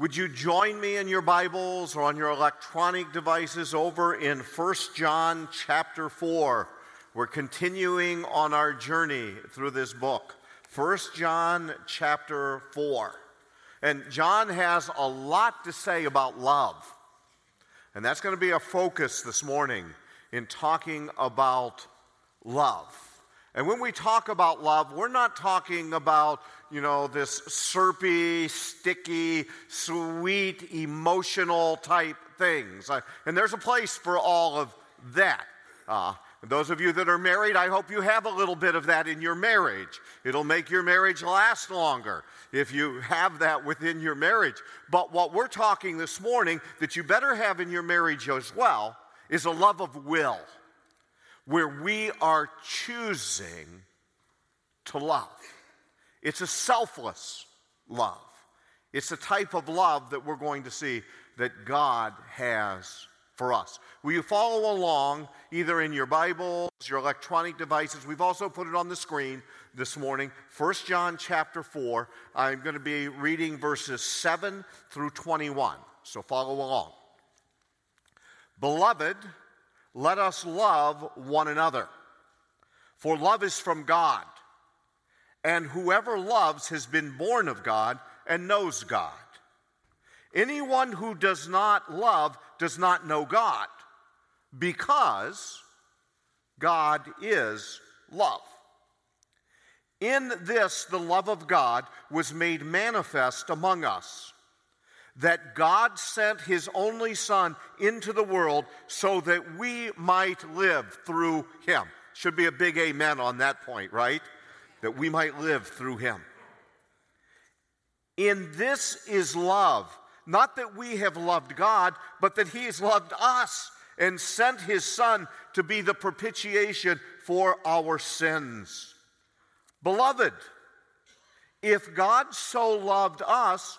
Would you join me in your Bibles or on your electronic devices over in 1 John chapter 4? We're continuing on our journey through this book. 1 John chapter 4. And John has a lot to say about love. And that's going to be a focus this morning in talking about love. And when we talk about love, we're not talking about, you know, this syrupy, sticky, sweet, emotional type things. And there's a place for all of that. Uh, those of you that are married, I hope you have a little bit of that in your marriage. It'll make your marriage last longer if you have that within your marriage. But what we're talking this morning that you better have in your marriage as well is a love of will where we are choosing to love. It's a selfless love. It's the type of love that we're going to see that God has for us. Will you follow along either in your Bibles, your electronic devices? We've also put it on the screen this morning. 1 John chapter 4. I'm going to be reading verses 7 through 21. So follow along. Beloved, let us love one another. For love is from God, and whoever loves has been born of God and knows God. Anyone who does not love does not know God, because God is love. In this, the love of God was made manifest among us that God sent his only Son into the world so that we might live through him. Should be a big amen on that point, right? That we might live through him. In this is love, not that we have loved God, but that he has loved us and sent his Son to be the propitiation for our sins. Beloved, if God so loved us,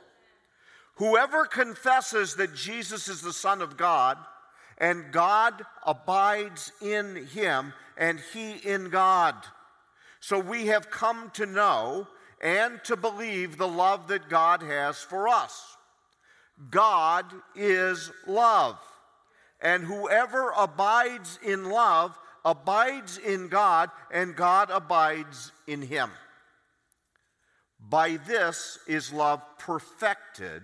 Whoever confesses that Jesus is the Son of God and God abides in him and he in God. So we have come to know and to believe the love that God has for us. God is love. And whoever abides in love abides in God, and God abides in him. By this is love perfected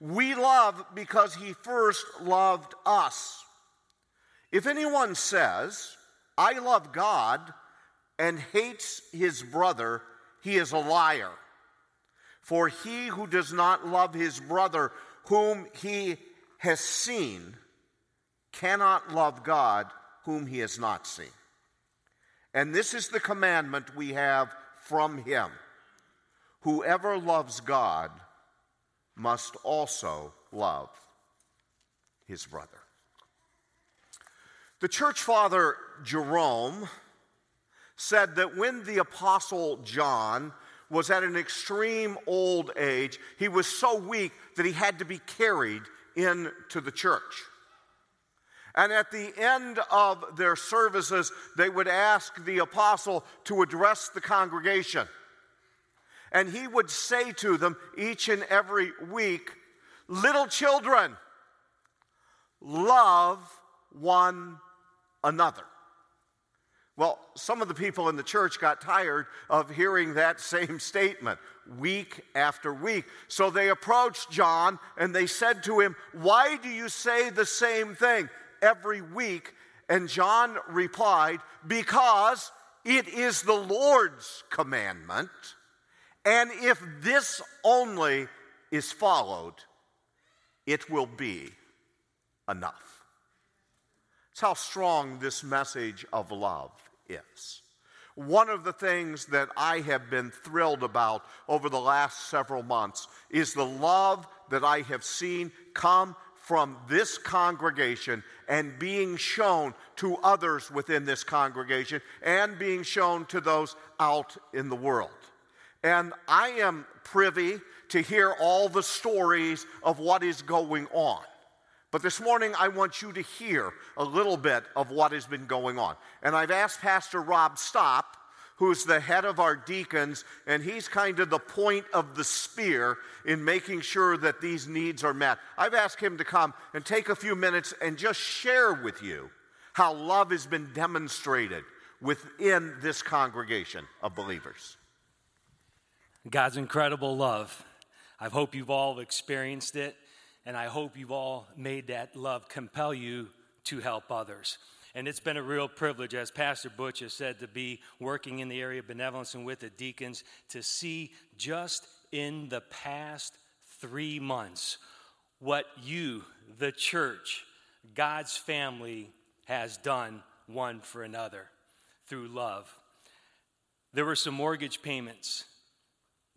We love because he first loved us. If anyone says, I love God, and hates his brother, he is a liar. For he who does not love his brother, whom he has seen, cannot love God, whom he has not seen. And this is the commandment we have from him whoever loves God must also love his brother. The church father Jerome said that when the apostle John was at an extreme old age, he was so weak that he had to be carried into the church. And at the end of their services, they would ask the apostle to address the congregation. And he would say to them each and every week, Little children, love one another. Well, some of the people in the church got tired of hearing that same statement week after week. So they approached John and they said to him, Why do you say the same thing every week? And John replied, Because it is the Lord's commandment. And if this only is followed, it will be enough. It's how strong this message of love is. One of the things that I have been thrilled about over the last several months is the love that I have seen come from this congregation and being shown to others within this congregation and being shown to those out in the world. And I am privy to hear all the stories of what is going on. But this morning, I want you to hear a little bit of what has been going on. And I've asked Pastor Rob Stop, who's the head of our deacons, and he's kind of the point of the spear in making sure that these needs are met. I've asked him to come and take a few minutes and just share with you how love has been demonstrated within this congregation of believers. God's incredible love. I hope you've all experienced it, and I hope you've all made that love compel you to help others. And it's been a real privilege, as Pastor Butch has said, to be working in the area of benevolence and with the deacons to see just in the past three months what you, the church, God's family, has done one for another through love. There were some mortgage payments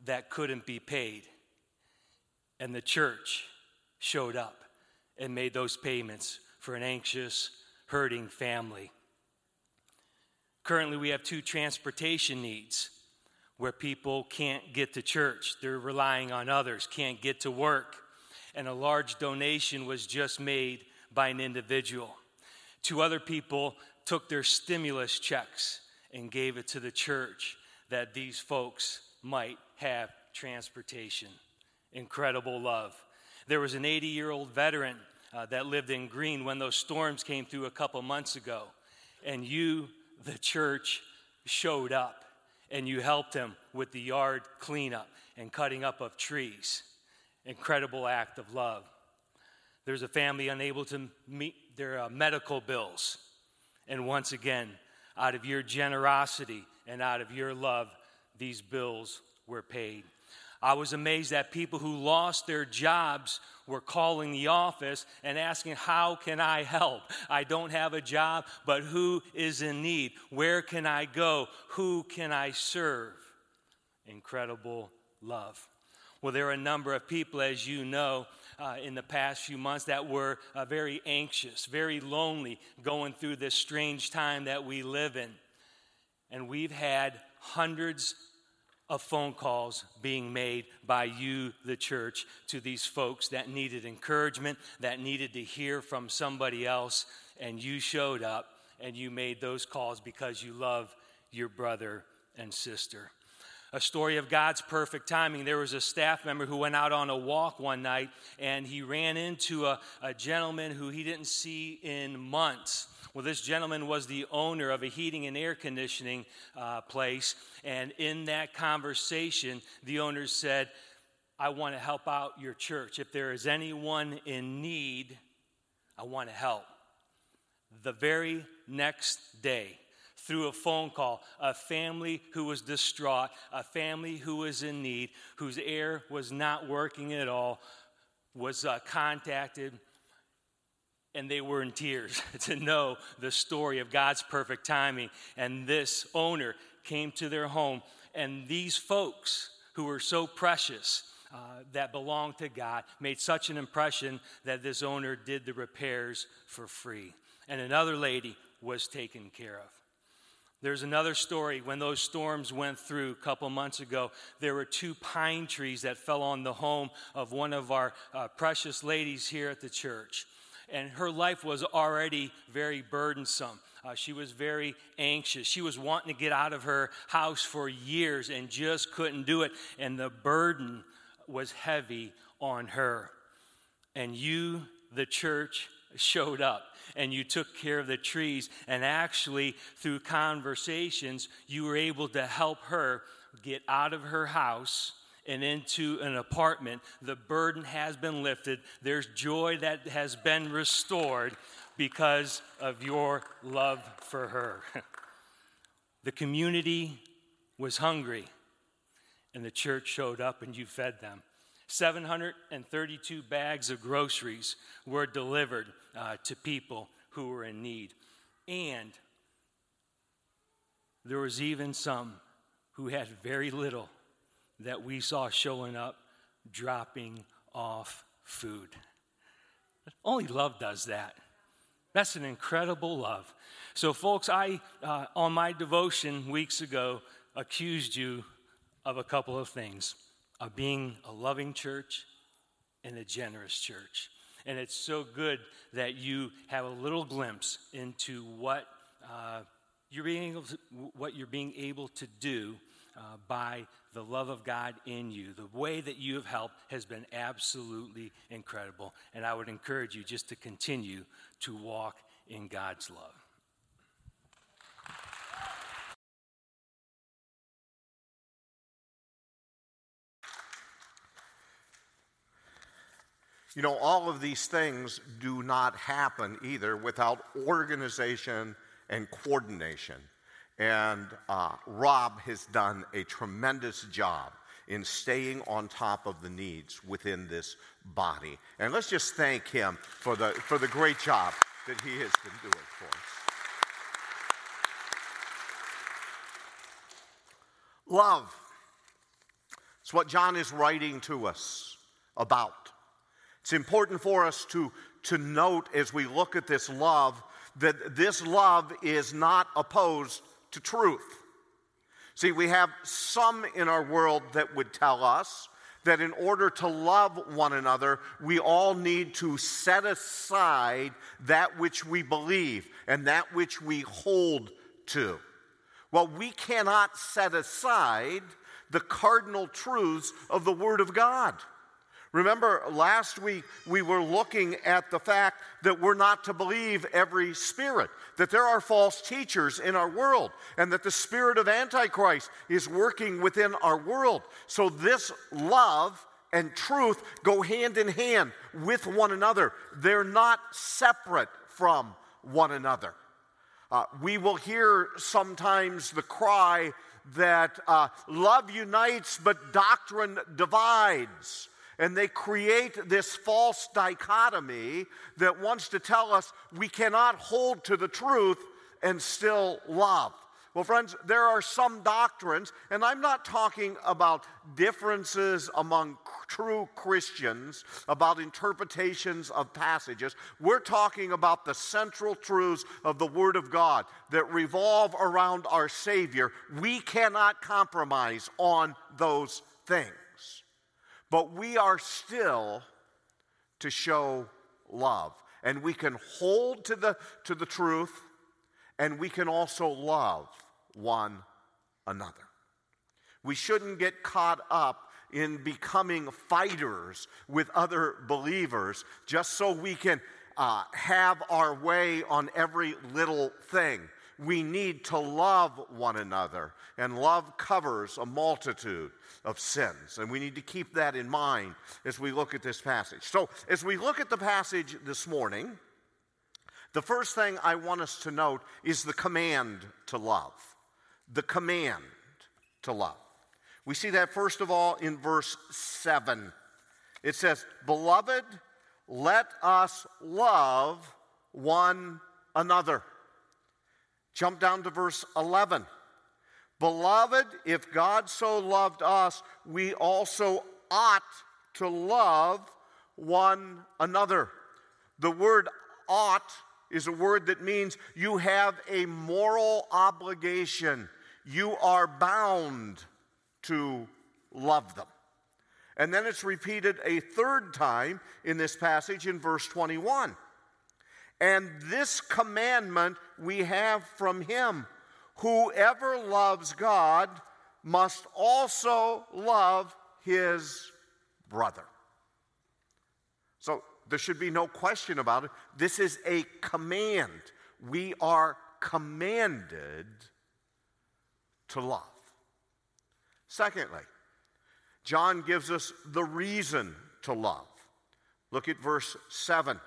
that couldn't be paid, and the church showed up and made those payments for an anxious, hurting family. Currently, we have two transportation needs where people can't get to church. They're relying on others, can't get to work. And a large donation was just made by an individual. Two other people took their stimulus checks and gave it to the church that these folks might have transportation. Incredible love. There was an 80 year old veteran uh, that lived in Green when those storms came through a couple months ago. And you, the church, showed up and you helped him with the yard cleanup and cutting up of trees. Incredible act of love. There's a family unable to meet their uh, medical bills. And once again, out of your generosity and out of your love, these bills were paid. I was amazed that people who lost their jobs were calling the office and asking, How can I help? I don't have a job, but who is in need? Where can I go? Who can I serve? Incredible love. Well, there are a number of people, as you know, uh, in the past few months that were uh, very anxious, very lonely, going through this strange time that we live in. And we've had hundreds of phone calls being made by you, the church, to these folks that needed encouragement, that needed to hear from somebody else, and you showed up and you made those calls because you love your brother and sister. A story of God's perfect timing. There was a staff member who went out on a walk one night and he ran into a, a gentleman who he didn't see in months. Well, this gentleman was the owner of a heating and air conditioning uh, place. And in that conversation, the owner said, I want to help out your church. If there is anyone in need, I want to help. The very next day, through a phone call, a family who was distraught, a family who was in need, whose air was not working at all, was uh, contacted and they were in tears to know the story of God's perfect timing. And this owner came to their home, and these folks who were so precious. Uh, that belonged to God made such an impression that this owner did the repairs for free. And another lady was taken care of. There's another story when those storms went through a couple months ago. There were two pine trees that fell on the home of one of our uh, precious ladies here at the church and her life was already very burdensome. Uh, she was very anxious. She was wanting to get out of her house for years and just couldn't do it. And the burden was heavy on her. And you, the church, showed up and you took care of the trees. And actually, through conversations, you were able to help her get out of her house and into an apartment. The burden has been lifted, there's joy that has been restored because of your love for her. the community was hungry, and the church showed up and you fed them. 732 bags of groceries were delivered uh, to people who were in need. And there was even some who had very little that we saw showing up dropping off food. Only love does that. That's an incredible love. So, folks, I, uh, on my devotion weeks ago, accused you of a couple of things of being a loving church and a generous church. And it's so good that you have a little glimpse into what, uh, you're, being to, what you're being able to do uh, by the love of God in you. The way that you have helped has been absolutely incredible. And I would encourage you just to continue to walk in God's love. You know, all of these things do not happen either without organization and coordination. And uh, Rob has done a tremendous job in staying on top of the needs within this body. And let's just thank him for the, for the great job that he has been doing for us. Love. It's what John is writing to us about. It's important for us to, to note as we look at this love that this love is not opposed to truth. See, we have some in our world that would tell us that in order to love one another, we all need to set aside that which we believe and that which we hold to. Well, we cannot set aside the cardinal truths of the Word of God. Remember, last week we were looking at the fact that we're not to believe every spirit, that there are false teachers in our world, and that the spirit of Antichrist is working within our world. So, this love and truth go hand in hand with one another, they're not separate from one another. Uh, we will hear sometimes the cry that uh, love unites, but doctrine divides. And they create this false dichotomy that wants to tell us we cannot hold to the truth and still love. Well, friends, there are some doctrines, and I'm not talking about differences among true Christians, about interpretations of passages. We're talking about the central truths of the Word of God that revolve around our Savior. We cannot compromise on those things. But we are still to show love. And we can hold to the, to the truth, and we can also love one another. We shouldn't get caught up in becoming fighters with other believers just so we can uh, have our way on every little thing we need to love one another, and love covers a multitude of sins. And we need to keep that in mind as we look at this passage. So, as we look at the passage this morning, the first thing I want us to note is the command to love. The command to love. We see that first of all in verse 7. It says, Beloved, let us love one another. Jump down to verse 11. Beloved, if God so loved us, we also ought to love one another. The word ought is a word that means you have a moral obligation. You are bound to love them. And then it's repeated a third time in this passage in verse 21. And this commandment we have from him whoever loves God must also love his brother. So There should be no question about it. This is a command. We are commanded to love. Secondly, John gives us the reason to love. Look at verse 7.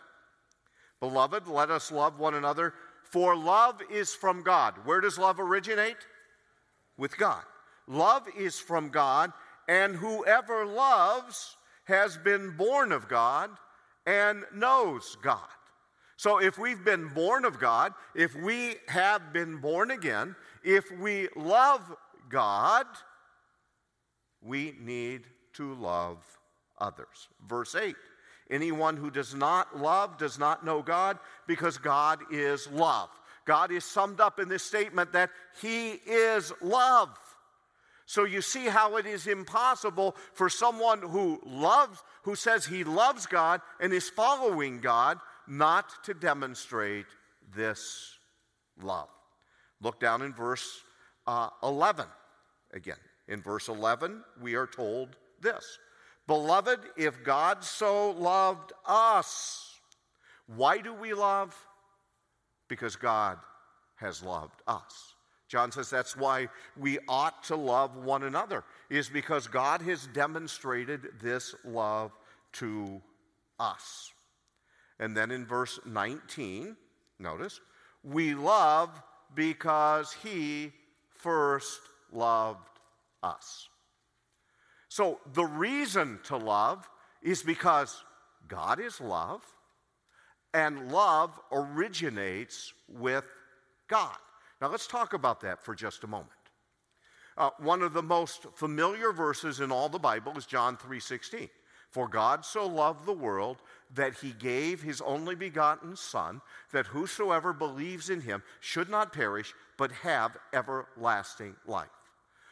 Beloved, let us love one another, for love is from God. Where does love originate? With God. Love is from God, and whoever loves has been born of God and knows God. So if we've been born of God, if we have been born again, if we love God, we need to love others. Verse 8 Anyone who does not love does not know God because God is love. God is summed up in this statement that He is love. So you see how it is impossible for someone who loves, who says he loves God and is following God, not to demonstrate this love. Look down in verse uh, 11 again. In verse 11, we are told this Beloved, if God so loved us, why do we love? Because God has loved us. John says that's why we ought to love one another, is because God has demonstrated this love to us. And then in verse 19, notice, we love because he first loved us. So the reason to love is because God is love, and love originates with God. Now let's talk about that for just a moment. Uh, one of the most familiar verses in all the Bible is John 3:16. For God so loved the world that he gave his only begotten Son, that whosoever believes in him should not perish, but have everlasting life.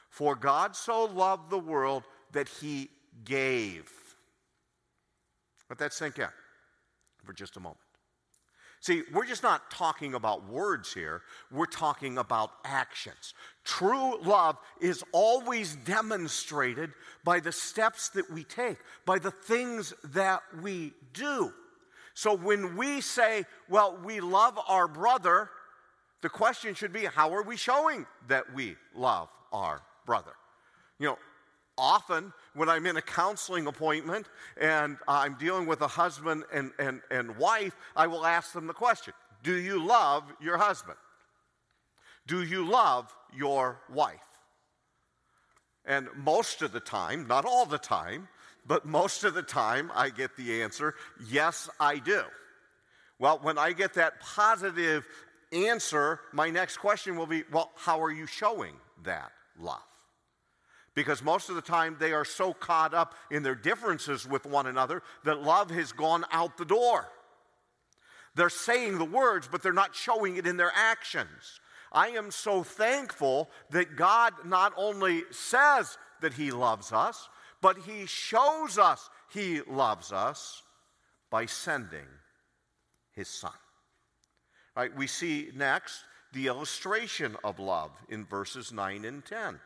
For God so loved the world that he gave. Let that sink in for just a moment. See, we're just not talking about words here, we're talking about actions. True love is always demonstrated by the steps that we take, by the things that we do. So when we say, well, we love our brother, the question should be, how are we showing that we love our brother? You know, often when I'm in a counseling appointment and I'm dealing with a husband and, and, and wife, I will ask them the question Do you love your husband? Do you love your wife? And most of the time, not all the time, but most of the time, I get the answer yes, I do. Well, when I get that positive answer, my next question will be well, how are you showing that love? Because most of the time they are so caught up in their differences with one another that love has gone out the door. They're saying the words, but they're not showing it in their actions. I am so thankful that God not only says that He loves us, but He shows us He loves us by sending His Son. Right? we see next the illustration of love in verses 9 and 10.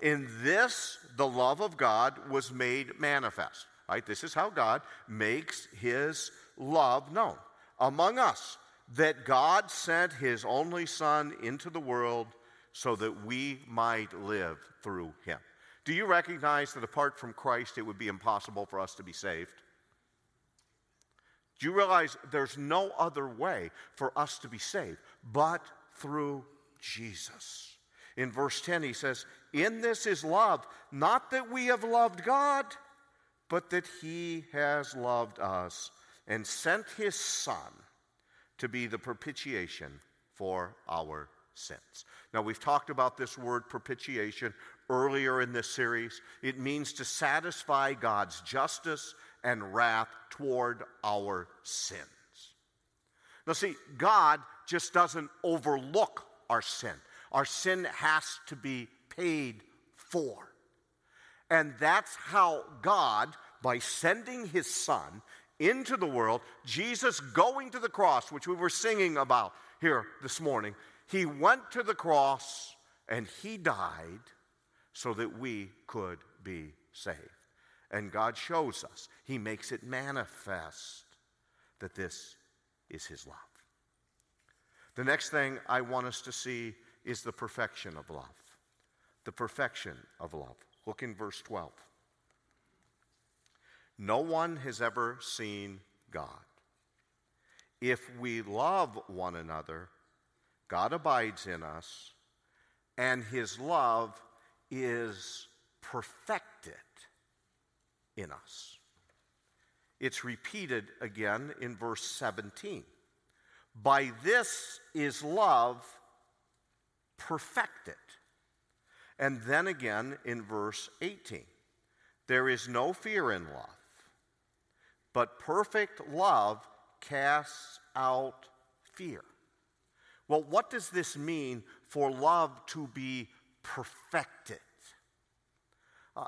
In this, the love of God was made manifest. Right? This is how God makes his love known among us that God sent his only Son into the world so that we might live through him. Do you recognize that apart from Christ, it would be impossible for us to be saved? Do you realize there's no other way for us to be saved but through Jesus? In verse 10, he says, In this is love, not that we have loved God, but that he has loved us and sent his Son to be the propitiation for our sins. Now, we've talked about this word propitiation earlier in this series. It means to satisfy God's justice and wrath toward our sins. Now, see, God just doesn't overlook our sin. Our sin has to be paid for. And that's how God, by sending his son into the world, Jesus going to the cross, which we were singing about here this morning, he went to the cross and he died so that we could be saved. And God shows us, He makes it manifest that this is His love. The next thing I want us to see is the perfection of love. The perfection of love. Look in verse 12. No one has ever seen God. If we love one another, God abides in us, and his love is perfected in us. It's repeated again in verse 17. By this is love perfected. And then again in verse 18. There is no fear in love, but perfect love casts out fear. Well, what does this mean for love to be perfected? Uh,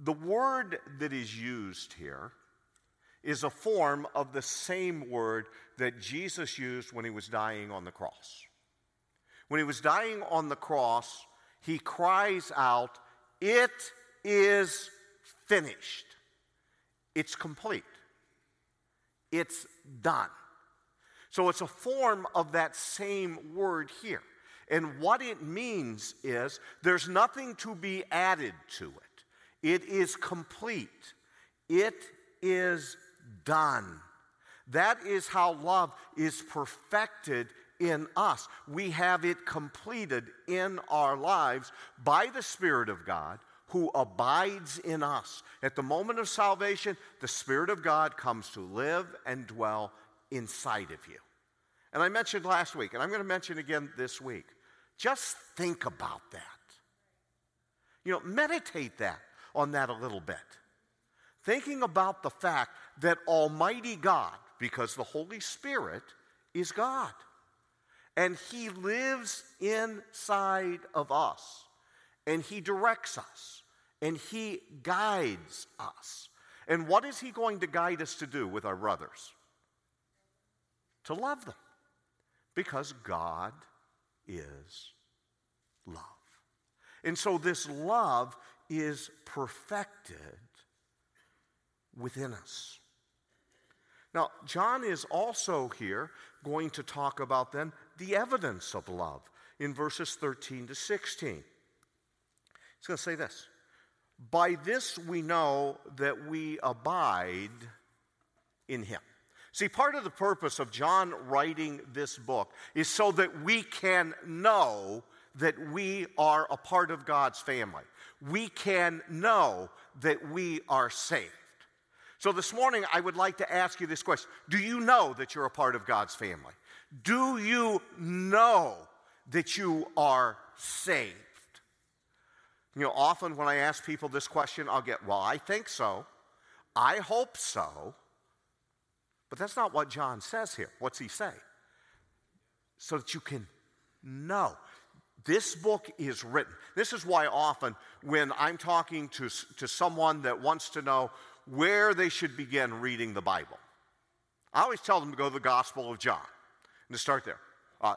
the word that is used here is a form of the same word that Jesus used when he was dying on the cross. When he was dying on the cross, he cries out, It is finished. It's complete. It's done. So it's a form of that same word here. And what it means is there's nothing to be added to it, it is complete. It is done. That is how love is perfected in us. We have it completed in our lives by the Spirit of God who abides in us. At the moment of salvation, the Spirit of God comes to live and dwell inside of you. And I mentioned last week, and I'm going to mention again this week. Just think about that. You know, meditate that on that a little bit. Thinking about the fact that Almighty God, because the Holy Spirit is God, and He lives inside of us, and He directs us, and He guides us. And what is He going to guide us to do with our brothers? To love them, because God is love. And so this love is perfected within us. Now, John is also here going to talk about then the evidence of love in verses 13 to 16. He's going to say this By this we know that we abide in him. See, part of the purpose of John writing this book is so that we can know that we are a part of God's family. We can know that we are saved. So this morning, I would like to ask you this question Do you know that you're a part of God's family? Do you know that you are saved? You know, often when I ask people this question, I'll get, Well, I think so. I hope so. But that's not what John says here. What's he say? So that you can know. This book is written. This is why often when I'm talking to, to someone that wants to know where they should begin reading the Bible. I always tell them to go to the Gospel of John and to start there. Uh,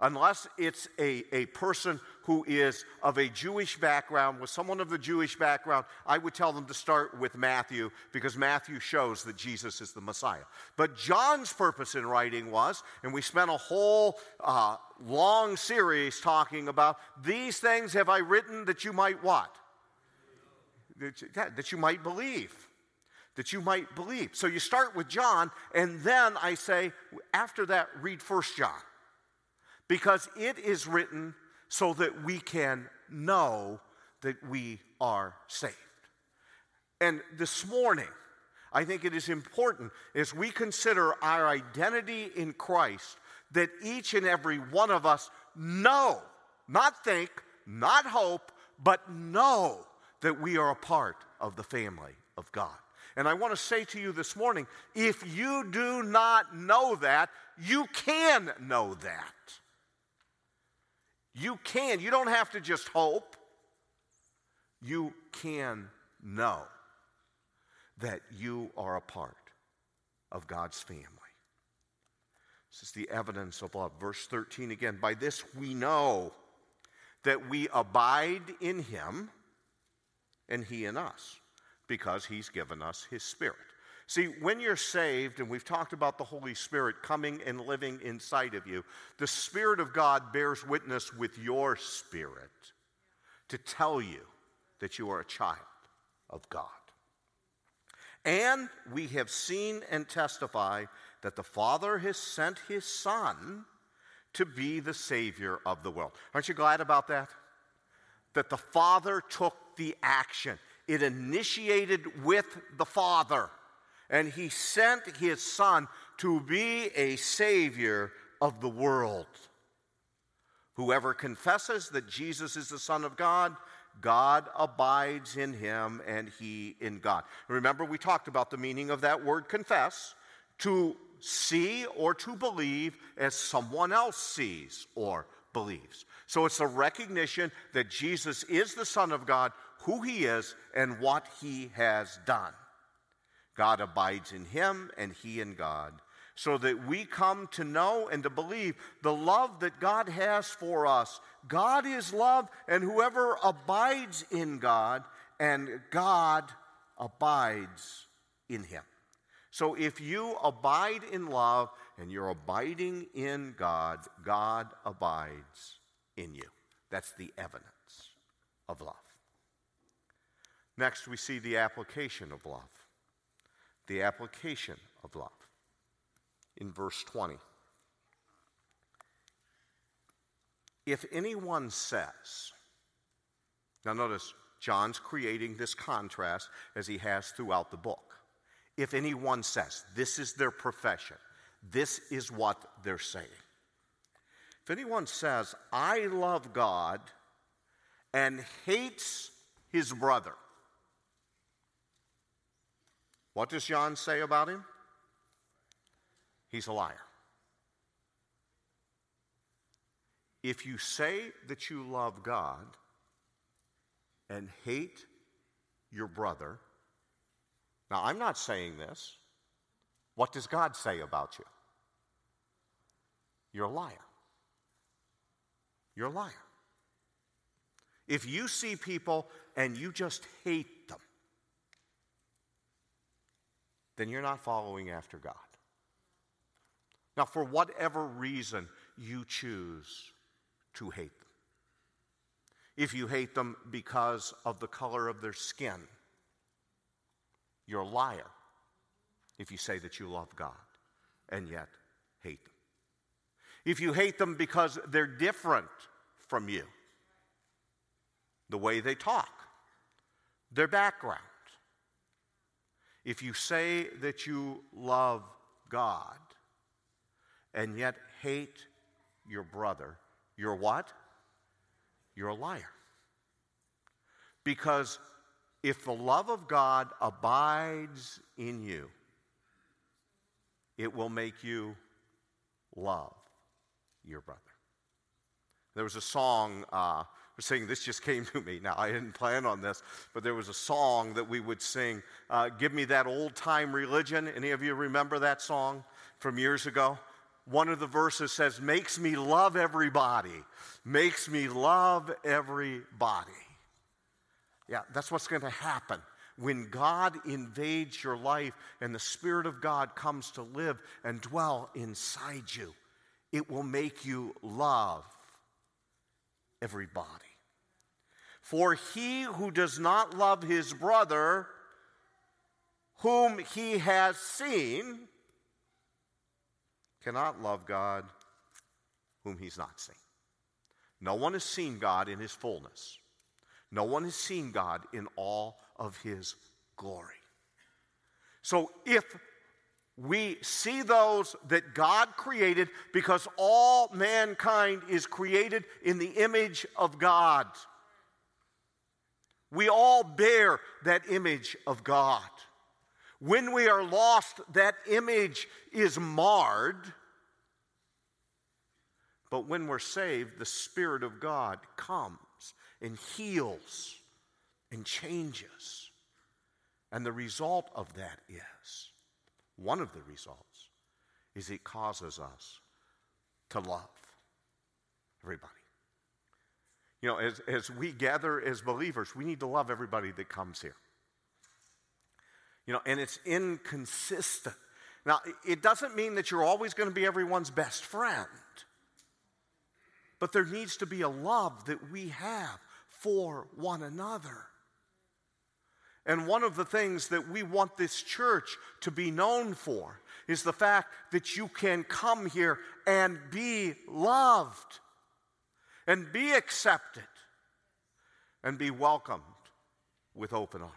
unless it's a, a person who is of a Jewish background, with someone of the Jewish background, I would tell them to start with Matthew because Matthew shows that Jesus is the Messiah. But John's purpose in writing was, and we spent a whole uh, long series talking about these things have I written that you might what? That, that you might believe that you might believe. So you start with John, and then I say, after that, read First John. Because it is written so that we can know that we are saved. And this morning, I think it is important as we consider our identity in Christ that each and every one of us know, not think, not hope, but know that we are a part of the family of God. And I want to say to you this morning if you do not know that, you can know that. You can. You don't have to just hope. You can know that you are a part of God's family. This is the evidence of love. Verse 13 again. By this we know that we abide in him and he in us because he's given us his Spirit. See, when you're saved, and we've talked about the Holy Spirit coming and living inside of you, the Spirit of God bears witness with your spirit to tell you that you are a child of God. And we have seen and testify that the Father has sent his Son to be the Savior of the world. Aren't you glad about that? That the Father took the action, it initiated with the Father and he sent his son to be a savior of the world. Whoever confesses that Jesus is the Son of God, God abides in him and he in God. Remember, we talked about the meaning of that word confess to see or to believe as someone else sees or believes. So it's a recognition that Jesus is the Son of God, who he is, and what he has done. God abides in him and he in God, so that we come to know and to believe the love that God has for us. God is love, and whoever abides in God, and God abides in him. So if you abide in love and you're abiding in God, God abides in you. That's the evidence of love. Next, we see the application of love the application of love in verse 20. If anyone says, now notice, John's creating this contrast as he has throughout the book. If anyone says, this is their profession, this is what they're saying. If anyone says, I love God and hates his brother, what does John say about him? He's a liar. If you say that you love God and hate your brother, now I'm not saying this. What does God say about you? You're a liar. You're a liar. If you see people and you just hate them, then you're not following after God. Now, for whatever reason you choose to hate them, if you hate them because of the color of their skin, you're a liar if you say that you love God and yet hate them. If you hate them because they're different from you, the way they talk, their background, if you say that you love God and yet hate your brother, you're what? You're a liar. Because if the love of God abides in you, it will make you love your brother. There was a song uh, saying this just came to me. Now, I didn't plan on this, but there was a song that we would sing uh, Give Me That Old Time Religion. Any of you remember that song from years ago? One of the verses says, Makes me love everybody. Makes me love everybody. Yeah, that's what's going to happen when God invades your life and the Spirit of God comes to live and dwell inside you. It will make you love everybody. For he who does not love his brother, whom he has seen, cannot love God whom he's not seen. No one has seen God in his fullness. No one has seen God in all of his glory. So if we see those that God created because all mankind is created in the image of God. We all bear that image of God. When we are lost, that image is marred. But when we're saved, the Spirit of God comes and heals and changes. And the result of that is one of the results is it causes us to love everybody. You know, as, as we gather as believers, we need to love everybody that comes here. You know, and it's inconsistent. Now, it doesn't mean that you're always going to be everyone's best friend. But there needs to be a love that we have for one another. And one of the things that we want this church to be known for is the fact that you can come here and be loved and be accepted and be welcomed with open arms.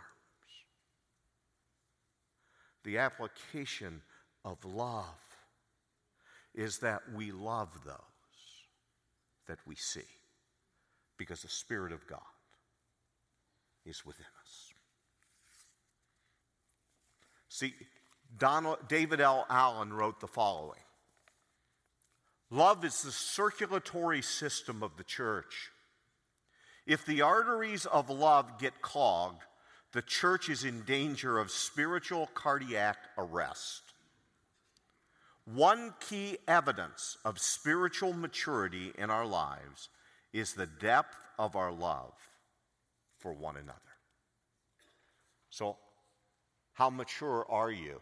The application of love is that we love those that we see because the Spirit of God is within us. See, Donald, David L. Allen wrote the following Love is the circulatory system of the church. If the arteries of love get clogged, the church is in danger of spiritual cardiac arrest. One key evidence of spiritual maturity in our lives is the depth of our love for one another. So, how mature are you?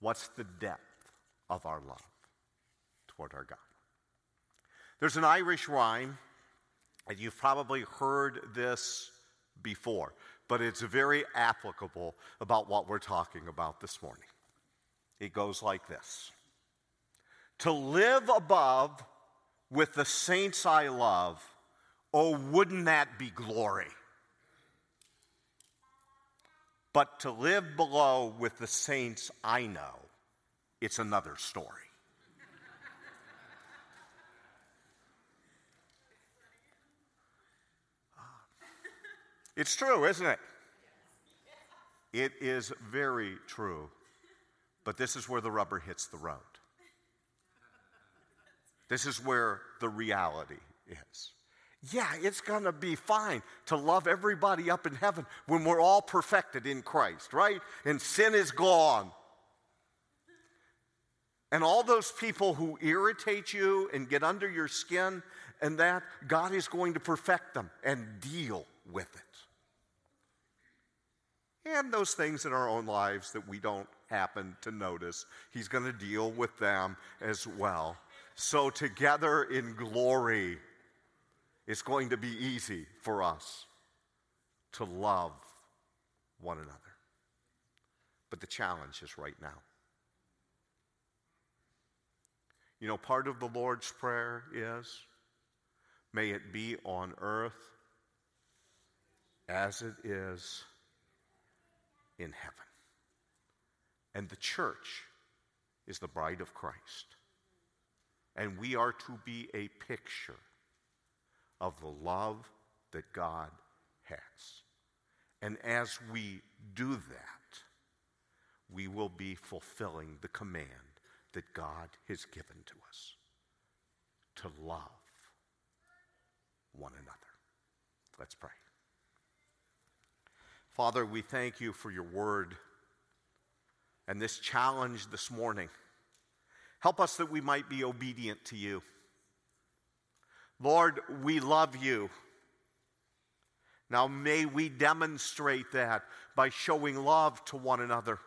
What's the depth of our love toward our God? There's an Irish rhyme, and you've probably heard this before, but it's very applicable about what we're talking about this morning. It goes like this To live above with the saints I love, oh, wouldn't that be glory? But to live below with the saints I know, it's another story. Ah. It's true, isn't it? It is very true. But this is where the rubber hits the road. This is where the reality is. Yeah, it's going to be fine to love everybody up in heaven when we're all perfected in Christ, right? And sin is gone. And all those people who irritate you and get under your skin, and that, God is going to perfect them and deal with it. And those things in our own lives that we don't happen to notice. He's going to deal with them as well. So, together in glory, it's going to be easy for us to love one another. But the challenge is right now. You know, part of the Lord's Prayer is may it be on earth as it is in heaven. And the church is the bride of Christ. And we are to be a picture of the love that God has. And as we do that, we will be fulfilling the command that God has given to us to love one another. Let's pray. Father, we thank you for your word and this challenge this morning. Help us that we might be obedient to you. Lord, we love you. Now may we demonstrate that by showing love to one another.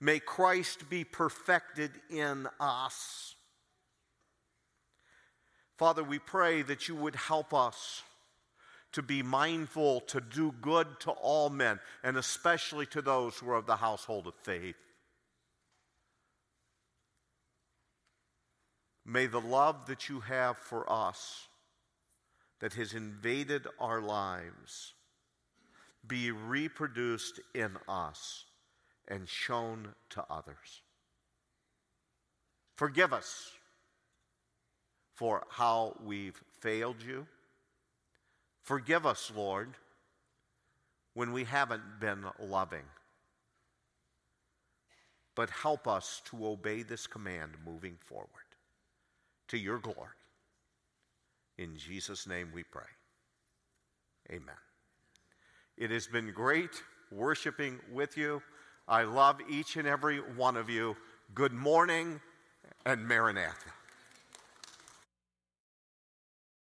May Christ be perfected in us. Father, we pray that you would help us to be mindful to do good to all men, and especially to those who are of the household of faith. May the love that you have for us, that has invaded our lives, be reproduced in us and shown to others. Forgive us for how we've failed you Forgive us, Lord, when we haven't been loving. But help us to obey this command moving forward to your glory. In Jesus' name we pray. Amen. It has been great worshiping with you. I love each and every one of you. Good morning and Maranatha.